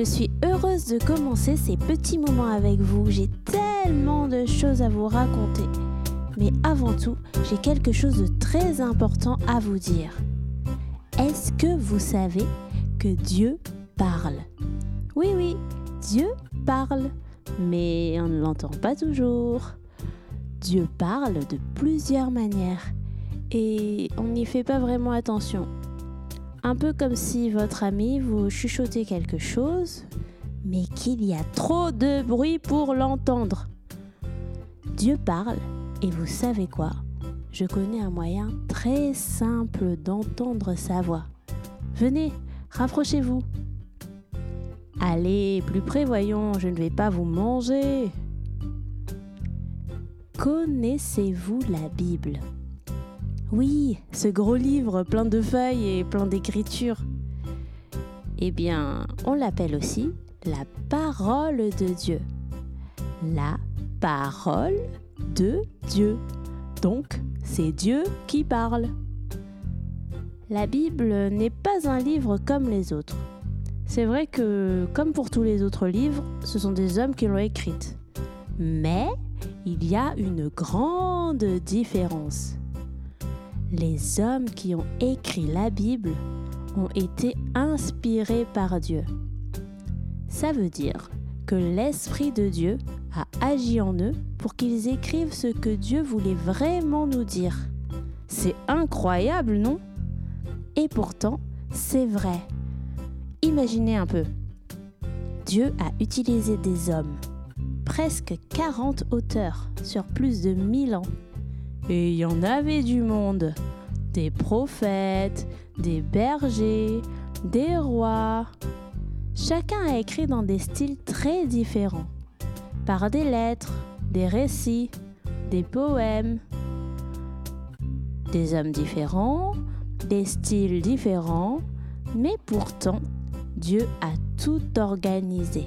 Je suis heureuse de commencer ces petits moments avec vous. J'ai tellement de choses à vous raconter. Mais avant tout, j'ai quelque chose de très important à vous dire. Est-ce que vous savez que Dieu parle? Oui, oui, Dieu parle, mais on ne l'entend pas toujours. Dieu parle de plusieurs manières et on n'y fait pas vraiment attention. Un peu comme si votre ami vous chuchotait quelque chose, mais qu'il y a trop de bruit pour l'entendre. Dieu parle, et vous savez quoi? Je connais un moyen très simple d'entendre sa voix. Venez, rapprochez-vous. Allez, plus près, voyons, je ne vais pas vous manger. Connaissez-vous la Bible? Oui, ce gros livre plein de feuilles et plein d'écritures. Eh bien, on l'appelle aussi la parole de Dieu. La parole de Dieu. Donc, c'est Dieu qui parle. La Bible n'est pas un livre comme les autres. C'est vrai que, comme pour tous les autres livres, ce sont des hommes qui l'ont écrite. Mais il y a une grande différence les hommes qui ont écrit la Bible ont été inspirés par Dieu. Ça veut dire que l'Esprit de Dieu a agi en eux pour qu'ils écrivent ce que Dieu voulait vraiment nous dire. C'est incroyable, non? Et pourtant, c'est vrai. Imaginez un peu. Dieu a utilisé des hommes, presque 40 auteurs sur plus de 1000 ans et il y en avait du monde. Des prophètes, des bergers, des rois. Chacun a écrit dans des styles très différents. Par des lettres, des récits, des poèmes. Des hommes différents, des styles différents, mais pourtant, Dieu a tout organisé.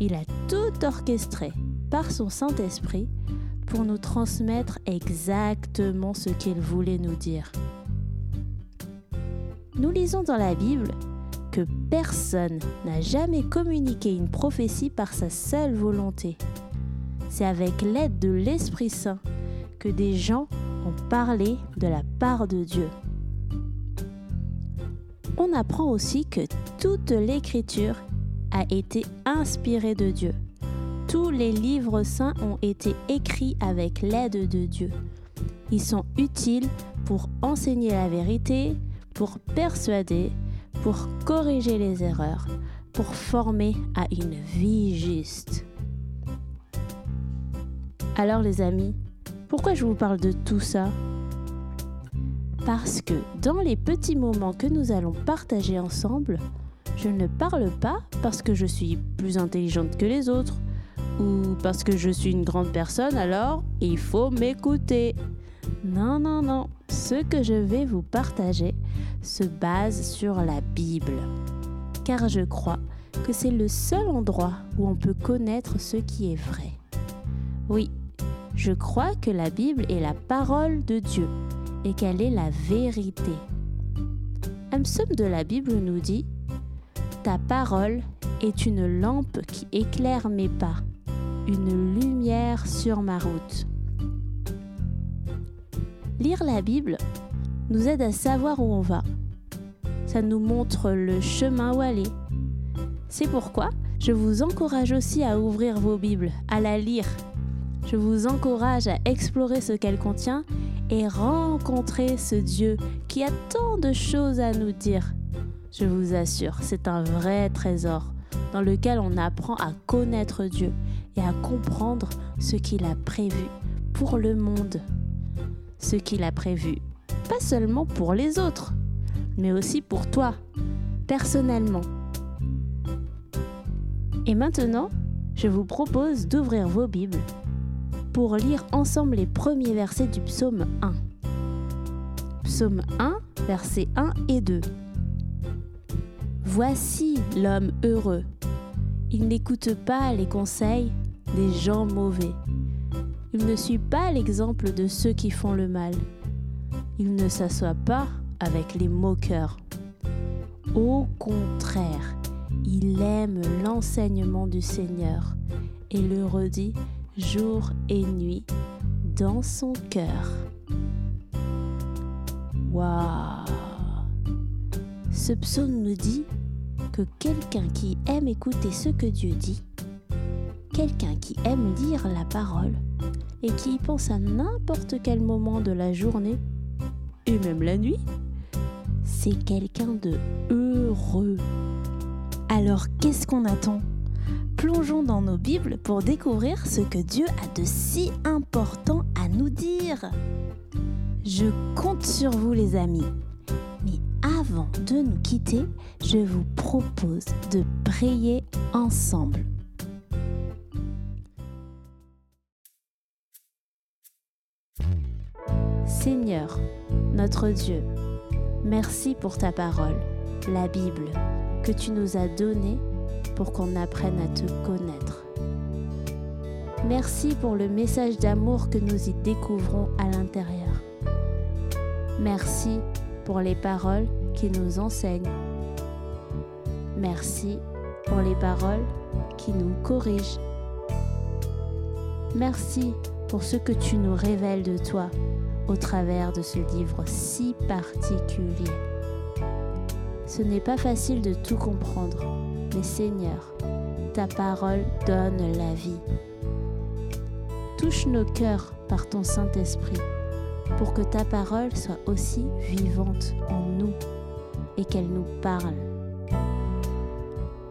Il a tout orchestré par son Saint-Esprit pour nous transmettre exactement ce qu'il voulait nous dire. Nous lisons dans la Bible que personne n'a jamais communiqué une prophétie par sa seule volonté. C'est avec l'aide de l'Esprit Saint que des gens ont parlé de la part de Dieu. On apprend aussi que toute l'écriture a été inspirée de Dieu tous les livres saints ont été écrits avec l'aide de Dieu. Ils sont utiles pour enseigner la vérité, pour persuader, pour corriger les erreurs, pour former à une vie juste. Alors les amis, pourquoi je vous parle de tout ça? Parce que dans les petits moments que nous allons partager ensemble, je ne parle pas parce que je suis plus intelligente que les autres ou parce que je suis une grande personne, alors il faut m'écouter. Non, non, non. Ce que je vais vous partager se base sur la Bible. Car je crois que c'est le seul endroit où on peut connaître ce qui est vrai. Oui, je crois que la Bible est la parole de Dieu et qu'elle est la vérité. Un psaume de la Bible nous dit Ta parole est une lampe qui éclaire mes pas une lumière sur ma route. Lire la Bible nous aide à savoir où on va. Ça nous montre le chemin où aller. C'est pourquoi je vous encourage aussi à ouvrir vos Bibles, à la lire. Je vous encourage à explorer ce qu'elle contient et rencontrer ce Dieu qui a tant de choses à nous dire. Je vous assure, c'est un vrai trésor dans lequel on apprend à connaître Dieu et à comprendre ce qu'il a prévu pour le monde. Ce qu'il a prévu, pas seulement pour les autres, mais aussi pour toi, personnellement. Et maintenant, je vous propose d'ouvrir vos Bibles pour lire ensemble les premiers versets du psaume 1. Psaume 1, versets 1 et 2. Voici l'homme heureux. Il n'écoute pas les conseils des gens mauvais. Il ne suit pas l'exemple de ceux qui font le mal. Il ne s'assoit pas avec les moqueurs. Au contraire, il aime l'enseignement du Seigneur et le redit jour et nuit dans son cœur. Waouh Ce psaume nous dit que quelqu'un qui aime écouter ce que Dieu dit, quelqu'un qui aime lire la parole et qui y pense à n'importe quel moment de la journée et même la nuit, c'est quelqu'un de heureux. Alors qu'est-ce qu'on attend? Plongeons dans nos Bibles pour découvrir ce que Dieu a de si important à nous dire. Je compte sur vous les amis. Avant de nous quitter, je vous propose de prier ensemble. Seigneur, notre Dieu, merci pour ta parole, la Bible, que tu nous as donnée pour qu'on apprenne à te connaître. Merci pour le message d'amour que nous y découvrons à l'intérieur. Merci pour les paroles qui nous enseignent. Merci pour les paroles qui nous corrigent. Merci pour ce que tu nous révèles de toi au travers de ce livre si particulier. Ce n'est pas facile de tout comprendre, mais Seigneur, ta parole donne la vie. Touche nos cœurs par ton Saint-Esprit pour que ta parole soit aussi vivante en nous et qu'elle nous parle.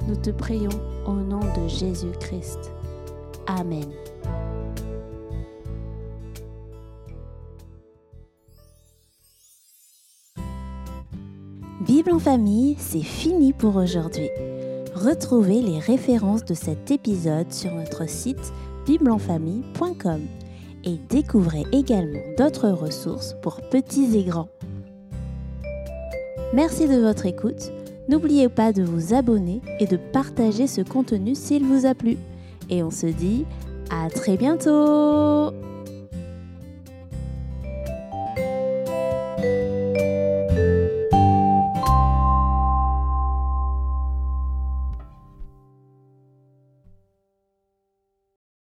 Nous te prions au nom de Jésus-Christ. Amen. Bible en famille, c'est fini pour aujourd'hui. Retrouvez les références de cet épisode sur notre site bibleenfamille.com et découvrez également d'autres ressources pour petits et grands. Merci de votre écoute. N'oubliez pas de vous abonner et de partager ce contenu s'il vous a plu. Et on se dit à très bientôt